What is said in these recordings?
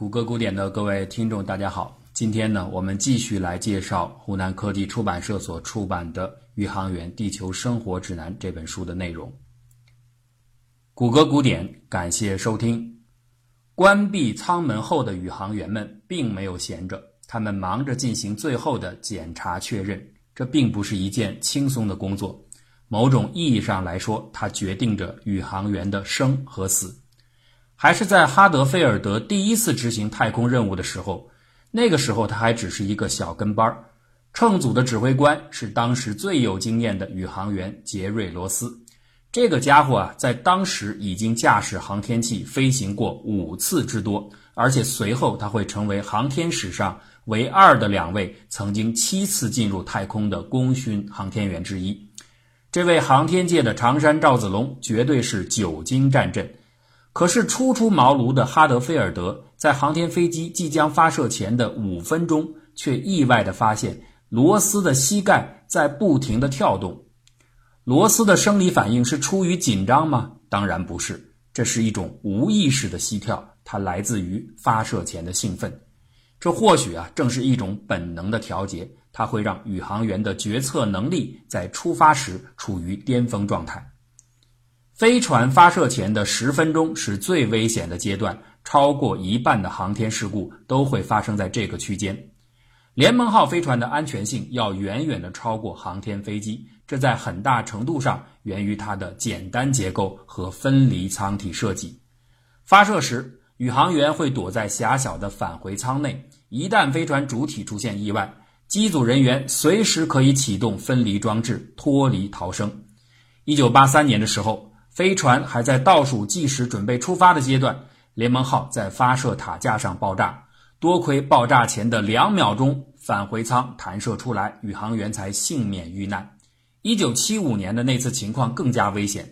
谷歌古典的各位听众，大家好。今天呢，我们继续来介绍湖南科技出版社所出版的《宇航员地球生活指南》这本书的内容。谷歌古典，感谢收听。关闭舱门后的宇航员们并没有闲着，他们忙着进行最后的检查确认。这并不是一件轻松的工作，某种意义上来说，它决定着宇航员的生和死。还是在哈德菲尔德第一次执行太空任务的时候，那个时候他还只是一个小跟班儿。乘组的指挥官是当时最有经验的宇航员杰瑞罗斯。这个家伙啊，在当时已经驾驶航天器飞行过五次之多，而且随后他会成为航天史上唯二的两位曾经七次进入太空的功勋航天员之一。这位航天界的常山赵子龙绝对是久经战阵。可是，初出茅庐的哈德菲尔德在航天飞机即将发射前的五分钟，却意外地发现罗斯的膝盖在不停地跳动。罗斯的生理反应是出于紧张吗？当然不是，这是一种无意识的膝跳，它来自于发射前的兴奋。这或许啊，正是一种本能的调节，它会让宇航员的决策能力在出发时处于巅峰状态。飞船发射前的十分钟是最危险的阶段，超过一半的航天事故都会发生在这个区间。联盟号飞船的安全性要远远的超过航天飞机，这在很大程度上源于它的简单结构和分离舱体设计。发射时，宇航员会躲在狭小的返回舱内，一旦飞船主体出现意外，机组人员随时可以启动分离装置脱离逃生。一九八三年的时候。飞船还在倒数计时，准备出发的阶段，联盟号在发射塔架上爆炸。多亏爆炸前的两秒钟，返回舱弹射出来，宇航员才幸免遇难。一九七五年的那次情况更加危险，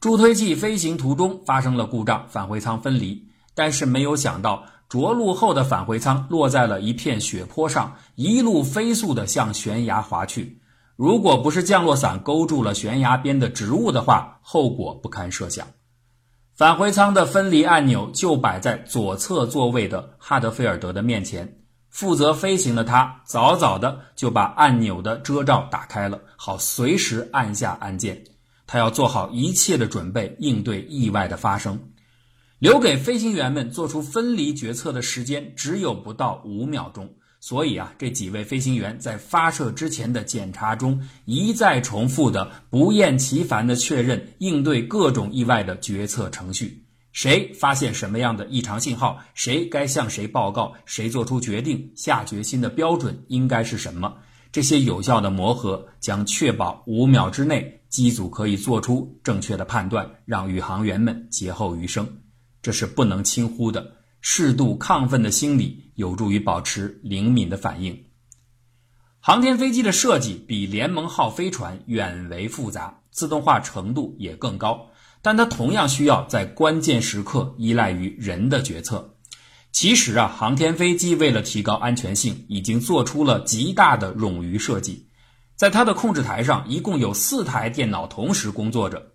助推器飞行途中发生了故障，返回舱分离。但是没有想到，着陆后的返回舱落在了一片雪坡上，一路飞速地向悬崖滑去。如果不是降落伞勾住了悬崖边的植物的话，后果不堪设想。返回舱的分离按钮就摆在左侧座位的哈德菲尔德的面前，负责飞行的他早早的就把按钮的遮罩打开了，好随时按下按键。他要做好一切的准备，应对意外的发生。留给飞行员们做出分离决策的时间只有不到五秒钟。所以啊，这几位飞行员在发射之前的检查中，一再重复的、不厌其烦的确认应对各种意外的决策程序：谁发现什么样的异常信号，谁该向谁报告，谁做出决定、下决心的标准应该是什么？这些有效的磨合将确保五秒之内机组可以做出正确的判断，让宇航员们劫后余生。这是不能轻忽的。适度亢奋的心理有助于保持灵敏的反应。航天飞机的设计比联盟号飞船远为复杂，自动化程度也更高，但它同样需要在关键时刻依赖于人的决策。其实啊，航天飞机为了提高安全性，已经做出了极大的冗余设计。在它的控制台上，一共有四台电脑同时工作着。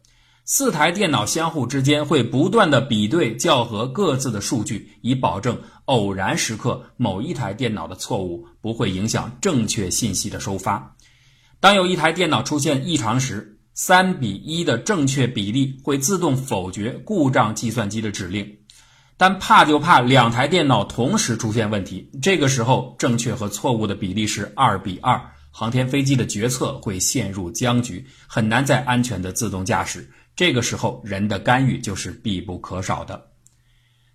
四台电脑相互之间会不断的比对校核各自的数据，以保证偶然时刻某一台电脑的错误不会影响正确信息的收发。当有一台电脑出现异常时，三比一的正确比例会自动否决故障计算机的指令。但怕就怕两台电脑同时出现问题，这个时候正确和错误的比例是二比二，航天飞机的决策会陷入僵局，很难再安全的自动驾驶。这个时候，人的干预就是必不可少的。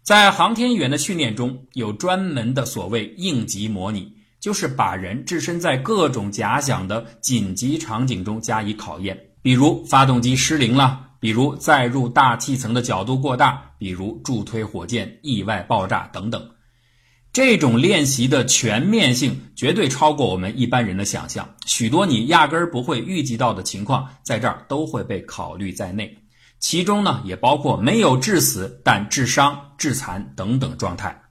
在航天员的训练中，有专门的所谓应急模拟，就是把人置身在各种假想的紧急场景中加以考验，比如发动机失灵了，比如载入大气层的角度过大，比如助推火箭意外爆炸等等。这种练习的全面性绝对超过我们一般人的想象，许多你压根儿不会预计到的情况，在这儿都会被考虑在内。其中呢，也包括没有致死但致伤、致残等等状态。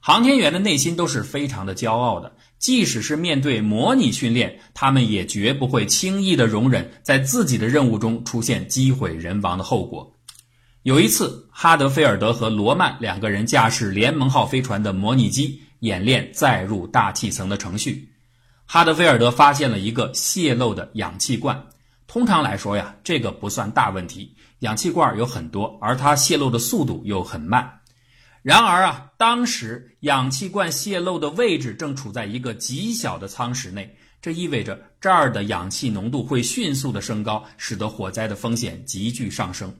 航天员的内心都是非常的骄傲的，即使是面对模拟训练，他们也绝不会轻易的容忍在自己的任务中出现机毁人亡的后果。有一次，哈德菲尔德和罗曼两个人驾驶联盟号飞船的模拟机演练载入大气层的程序。哈德菲尔德发现了一个泄漏的氧气罐。通常来说呀，这个不算大问题。氧气罐有很多，而它泄漏的速度又很慢。然而啊，当时氧气罐泄漏的位置正处在一个极小的舱室内，这意味着这儿的氧气浓度会迅速的升高，使得火灾的风险急剧上升。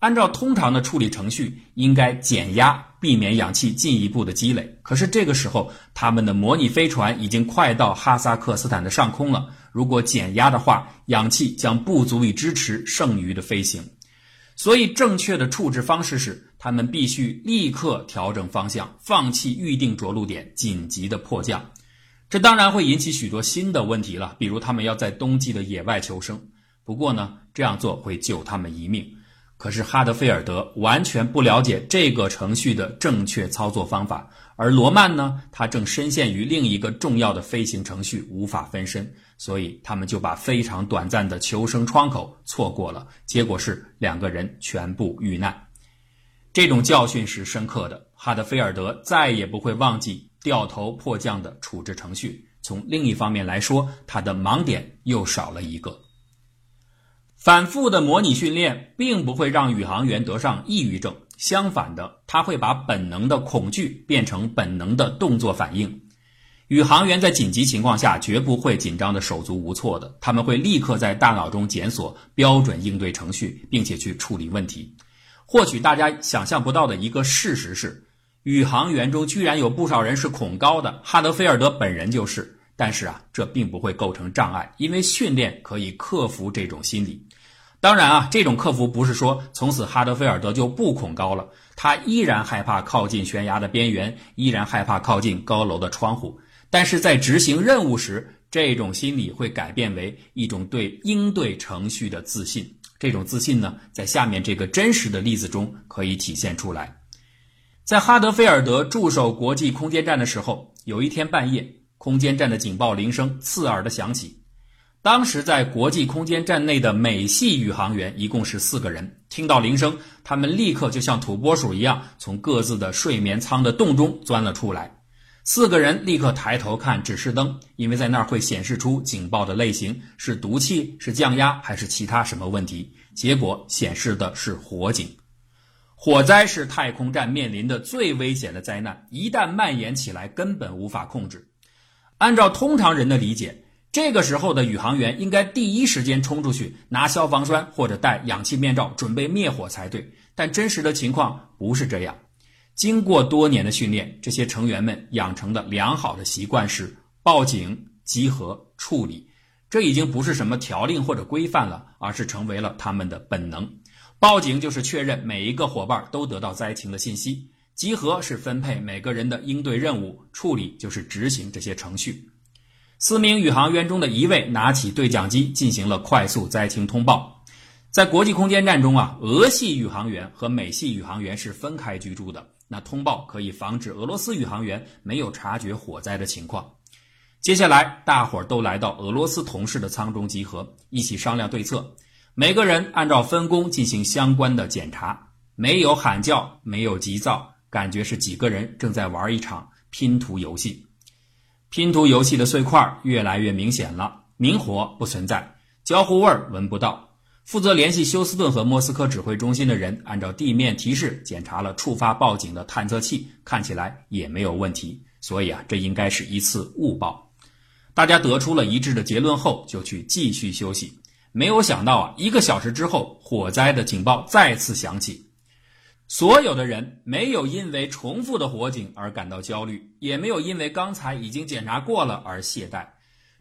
按照通常的处理程序，应该减压，避免氧气进一步的积累。可是这个时候，他们的模拟飞船已经快到哈萨克斯坦的上空了。如果减压的话，氧气将不足以支持剩余的飞行。所以，正确的处置方式是，他们必须立刻调整方向，放弃预定着陆点，紧急的迫降。这当然会引起许多新的问题了，比如他们要在冬季的野外求生。不过呢，这样做会救他们一命。可是哈德菲尔德完全不了解这个程序的正确操作方法，而罗曼呢，他正深陷于另一个重要的飞行程序，无法分身，所以他们就把非常短暂的求生窗口错过了。结果是两个人全部遇难。这种教训是深刻的，哈德菲尔德再也不会忘记掉头迫降的处置程序。从另一方面来说，他的盲点又少了一个。反复的模拟训练并不会让宇航员得上抑郁症，相反的，他会把本能的恐惧变成本能的动作反应。宇航员在紧急情况下绝不会紧张的手足无措的，他们会立刻在大脑中检索标准应对程序，并且去处理问题。或许大家想象不到的一个事实是，宇航员中居然有不少人是恐高的，哈德菲尔德本人就是。但是啊，这并不会构成障碍，因为训练可以克服这种心理。当然啊，这种克服不是说从此哈德菲尔德就不恐高了，他依然害怕靠近悬崖的边缘，依然害怕靠近高楼的窗户。但是在执行任务时，这种心理会改变为一种对应对程序的自信。这种自信呢，在下面这个真实的例子中可以体现出来。在哈德菲尔德驻守国际空间站的时候，有一天半夜。空间站的警报铃声刺耳的响起。当时在国际空间站内的美系宇航员一共是四个人。听到铃声，他们立刻就像土拨鼠一样，从各自的睡眠舱的洞中钻了出来。四个人立刻抬头看指示灯，因为在那儿会显示出警报的类型：是毒气、是降压，还是其他什么问题。结果显示的是火警。火灾是太空站面临的最危险的灾难，一旦蔓延起来，根本无法控制。按照通常人的理解，这个时候的宇航员应该第一时间冲出去拿消防栓或者戴氧气面罩准备灭火才对。但真实的情况不是这样。经过多年的训练，这些成员们养成的良好的习惯是报警、集合、处理。这已经不是什么条令或者规范了，而是成为了他们的本能。报警就是确认每一个伙伴都得到灾情的信息。集合是分配每个人的应对任务，处理就是执行这些程序。四名宇航员中的一位拿起对讲机进行了快速灾情通报。在国际空间站中啊，俄系宇航员和美系宇航员是分开居住的。那通报可以防止俄罗斯宇航员没有察觉火灾的情况。接下来，大伙儿都来到俄罗斯同事的舱中集合，一起商量对策。每个人按照分工进行相关的检查，没有喊叫，没有急躁。感觉是几个人正在玩一场拼图游戏，拼图游戏的碎块越来越明显了，明火不存在，焦糊味儿闻不到。负责联系休斯顿和莫斯科指挥中心的人按照地面提示检查了触发报警的探测器，看起来也没有问题，所以啊，这应该是一次误报。大家得出了一致的结论后，就去继续休息。没有想到啊，一个小时之后，火灾的警报再次响起。所有的人没有因为重复的火警而感到焦虑，也没有因为刚才已经检查过了而懈怠。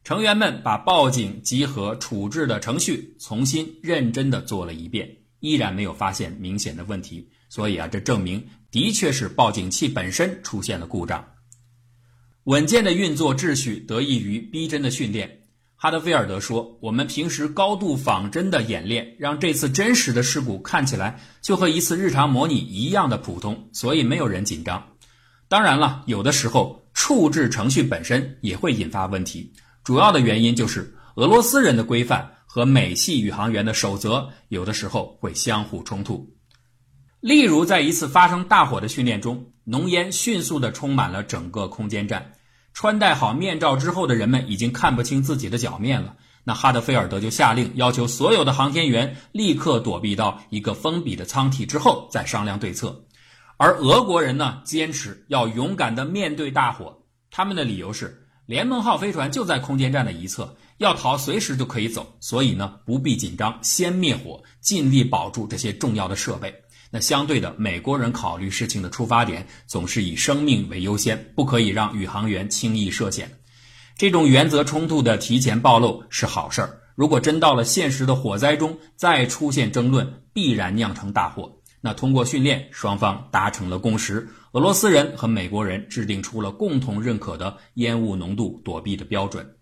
成员们把报警、集合、处置的程序重新认真的做了一遍，依然没有发现明显的问题。所以啊，这证明的确是报警器本身出现了故障。稳健的运作秩序得益于逼真的训练。哈德菲尔德说：“我们平时高度仿真的演练，让这次真实的事故看起来就和一次日常模拟一样的普通，所以没有人紧张。当然了，有的时候处置程序本身也会引发问题，主要的原因就是俄罗斯人的规范和美系宇航员的守则有的时候会相互冲突。例如，在一次发生大火的训练中，浓烟迅速地充满了整个空间站。穿戴好面罩之后的人们已经看不清自己的脚面了。那哈德菲尔德就下令，要求所有的航天员立刻躲避到一个封闭的舱体之后再商量对策。而俄国人呢，坚持要勇敢地面对大火。他们的理由是，联盟号飞船就在空间站的一侧，要逃随时就可以走，所以呢不必紧张，先灭火，尽力保住这些重要的设备。那相对的，美国人考虑事情的出发点总是以生命为优先，不可以让宇航员轻易涉险。这种原则冲突的提前暴露是好事儿。如果真到了现实的火灾中再出现争论，必然酿成大祸。那通过训练，双方达成了共识，俄罗斯人和美国人制定出了共同认可的烟雾浓度躲避的标准。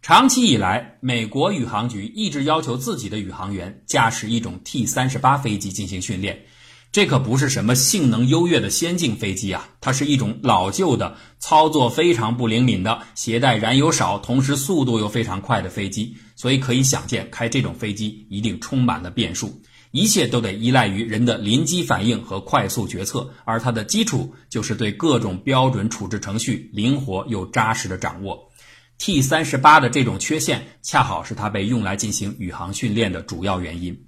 长期以来，美国宇航局一直要求自己的宇航员驾驶一种 T 三十八飞机进行训练。这可不是什么性能优越的先进飞机啊，它是一种老旧的、操作非常不灵敏的、携带燃油少、同时速度又非常快的飞机。所以可以想见，开这种飞机一定充满了变数，一切都得依赖于人的临机反应和快速决策。而它的基础就是对各种标准处置程序灵活又扎实的掌握。T 三十八的这种缺陷，恰好是它被用来进行宇航训练的主要原因。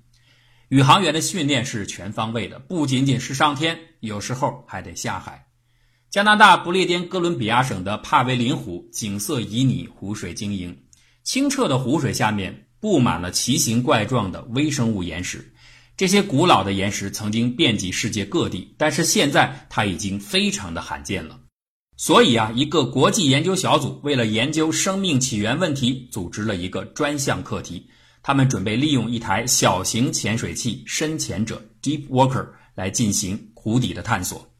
宇航员的训练是全方位的，不仅仅是上天，有时候还得下海。加拿大不列颠哥伦比亚省的帕维林湖景色旖旎，湖水晶莹，清澈的湖水下面布满了奇形怪状的微生物岩石。这些古老的岩石曾经遍及世界各地，但是现在它已经非常的罕见了。所以啊，一个国际研究小组为了研究生命起源问题，组织了一个专项课题。他们准备利用一台小型潜水器“深潜者 ”（Deep Walker） 来进行湖底的探索。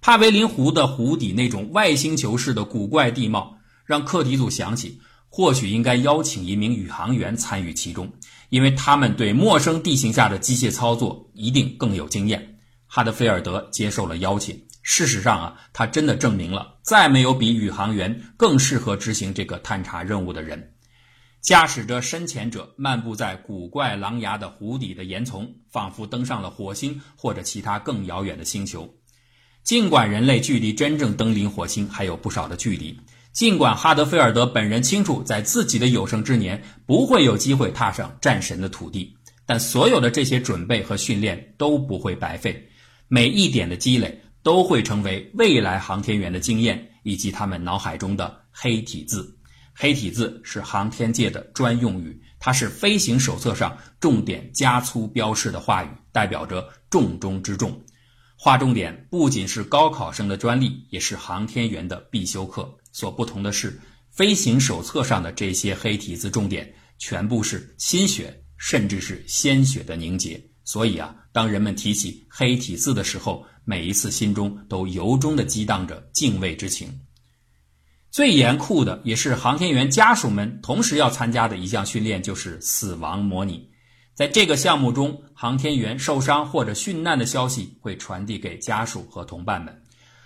帕维林湖的湖底那种外星球式的古怪地貌，让课题组想起，或许应该邀请一名宇航员参与其中，因为他们对陌生地形下的机械操作一定更有经验。哈德菲尔德接受了邀请。事实上啊，他真的证明了，再没有比宇航员更适合执行这个探查任务的人。驾驶着深潜者漫步在古怪狼牙的湖底的岩丛，仿佛登上了火星或者其他更遥远的星球。尽管人类距离真正登临火星还有不少的距离，尽管哈德菲尔德本人清楚在自己的有生之年不会有机会踏上战神的土地，但所有的这些准备和训练都不会白费，每一点的积累。都会成为未来航天员的经验，以及他们脑海中的黑体字。黑体字是航天界的专用语，它是飞行手册上重点加粗标示的话语，代表着重中之重。划重点不仅是高考生的专利，也是航天员的必修课。所不同的是，飞行手册上的这些黑体字重点，全部是心血，甚至是鲜血的凝结。所以啊，当人们提起黑体字的时候，每一次心中都由衷的激荡着敬畏之情。最严酷的，也是航天员家属们同时要参加的一项训练，就是死亡模拟。在这个项目中，航天员受伤或者殉难的消息会传递给家属和同伴们。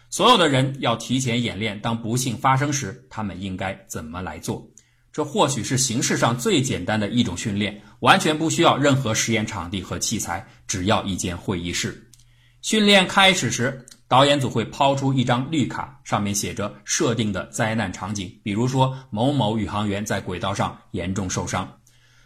所有的人要提前演练，当不幸发生时，他们应该怎么来做。这或许是形式上最简单的一种训练，完全不需要任何实验场地和器材，只要一间会议室。训练开始时，导演组会抛出一张绿卡，上面写着设定的灾难场景，比如说某某宇航员在轨道上严重受伤。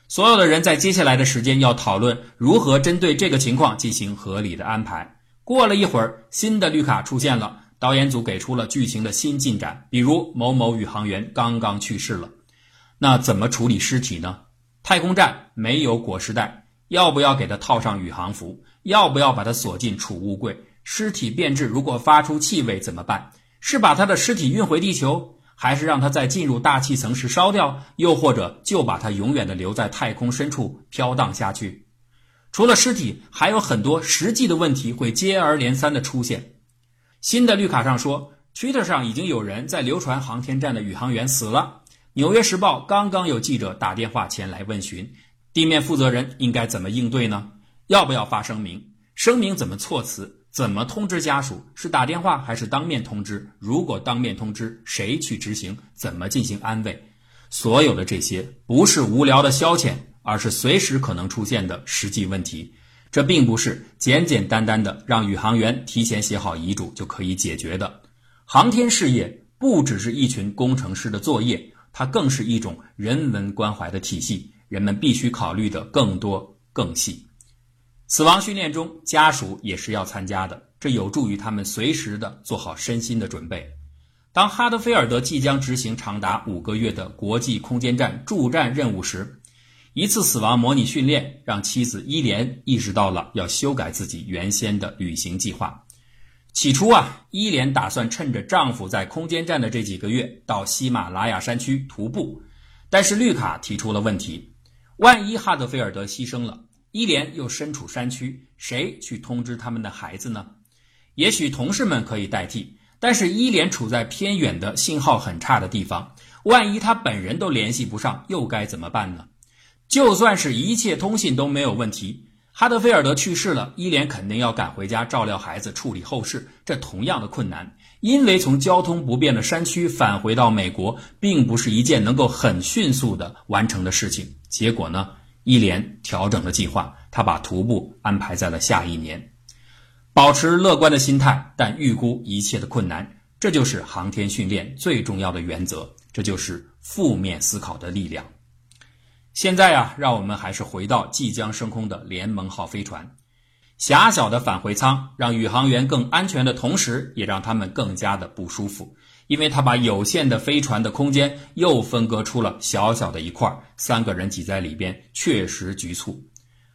所有的人在接下来的时间要讨论如何针对这个情况进行合理的安排。过了一会儿，新的绿卡出现了，导演组给出了剧情的新进展，比如某某宇航员刚刚去世了，那怎么处理尸体呢？太空站没有裹尸袋。要不要给他套上宇航服？要不要把他锁进储物柜？尸体变质，如果发出气味怎么办？是把他的尸体运回地球，还是让他在进入大气层时烧掉？又或者就把他永远的留在太空深处飘荡下去？除了尸体，还有很多实际的问题会接二连三的出现。新的绿卡上说，Twitter 上已经有人在流传航天站的宇航员死了。纽约时报刚刚有记者打电话前来问询。地面负责人应该怎么应对呢？要不要发声明？声明怎么措辞？怎么通知家属？是打电话还是当面通知？如果当面通知，谁去执行？怎么进行安慰？所有的这些不是无聊的消遣，而是随时可能出现的实际问题。这并不是简简单单的让宇航员提前写好遗嘱就可以解决的。航天事业不只是一群工程师的作业，它更是一种人文关怀的体系。人们必须考虑的更多、更细。死亡训练中，家属也是要参加的，这有助于他们随时的做好身心的准备。当哈德菲尔德即将执行长达五个月的国际空间站驻站任务时，一次死亡模拟训练让妻子伊莲意识到了要修改自己原先的旅行计划。起初啊，伊莲打算趁着丈夫在空间站的这几个月到喜马拉雅山区徒步，但是绿卡提出了问题：万一哈德菲尔德牺牲了，伊莲又身处山区，谁去通知他们的孩子呢？也许同事们可以代替，但是伊莲处在偏远的信号很差的地方，万一他本人都联系不上，又该怎么办呢？就算是一切通信都没有问题，哈德菲尔德去世了，伊莲肯定要赶回家照料孩子、处理后事，这同样的困难。因为从交通不便的山区返回到美国，并不是一件能够很迅速的完成的事情。结果呢，伊莲调整了计划，他把徒步安排在了下一年。保持乐观的心态，但预估一切的困难，这就是航天训练最重要的原则，这就是负面思考的力量。现在啊，让我们还是回到即将升空的联盟号飞船。狭小的返回舱让宇航员更安全的同时，也让他们更加的不舒服，因为它把有限的飞船的空间又分割出了小小的一块，三个人挤在里边确实局促。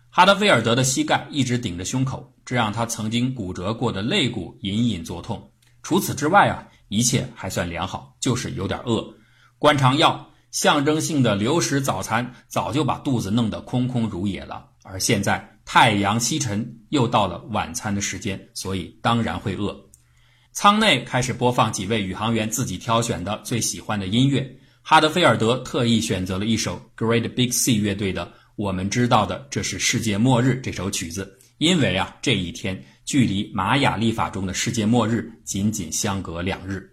哈德菲尔德的膝盖一直顶着胸口，这让他曾经骨折过的肋骨隐隐作痛。除此之外啊，一切还算良好，就是有点饿，灌肠药。象征性的流食早餐早就把肚子弄得空空如也了，而现在太阳西沉，又到了晚餐的时间，所以当然会饿。舱内开始播放几位宇航员自己挑选的最喜欢的音乐。哈德菲尔德特意选择了一首 Great Big Sea 乐队的《我们知道的这是世界末日》这首曲子，因为啊，这一天距离玛雅历法中的世界末日仅仅相隔两日。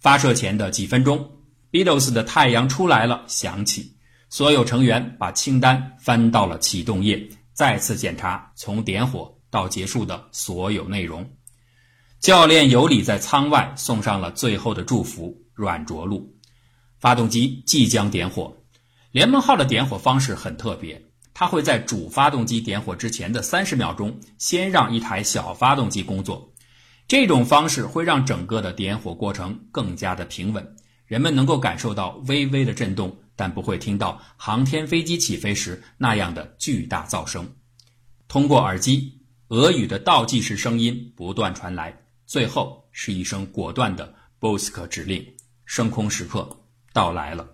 发射前的几分钟。Beatles 的《太阳出来了》响起，所有成员把清单翻到了启动页，再次检查从点火到结束的所有内容。教练尤里在舱外送上了最后的祝福，软着陆。发动机即将点火。联盟号的点火方式很特别，它会在主发动机点火之前的三十秒钟，先让一台小发动机工作。这种方式会让整个的点火过程更加的平稳。人们能够感受到微微的震动，但不会听到航天飞机起飞时那样的巨大噪声。通过耳机，俄语的倒计时声音不断传来，最后是一声果断的 “Bosk” 指令，升空时刻到来了。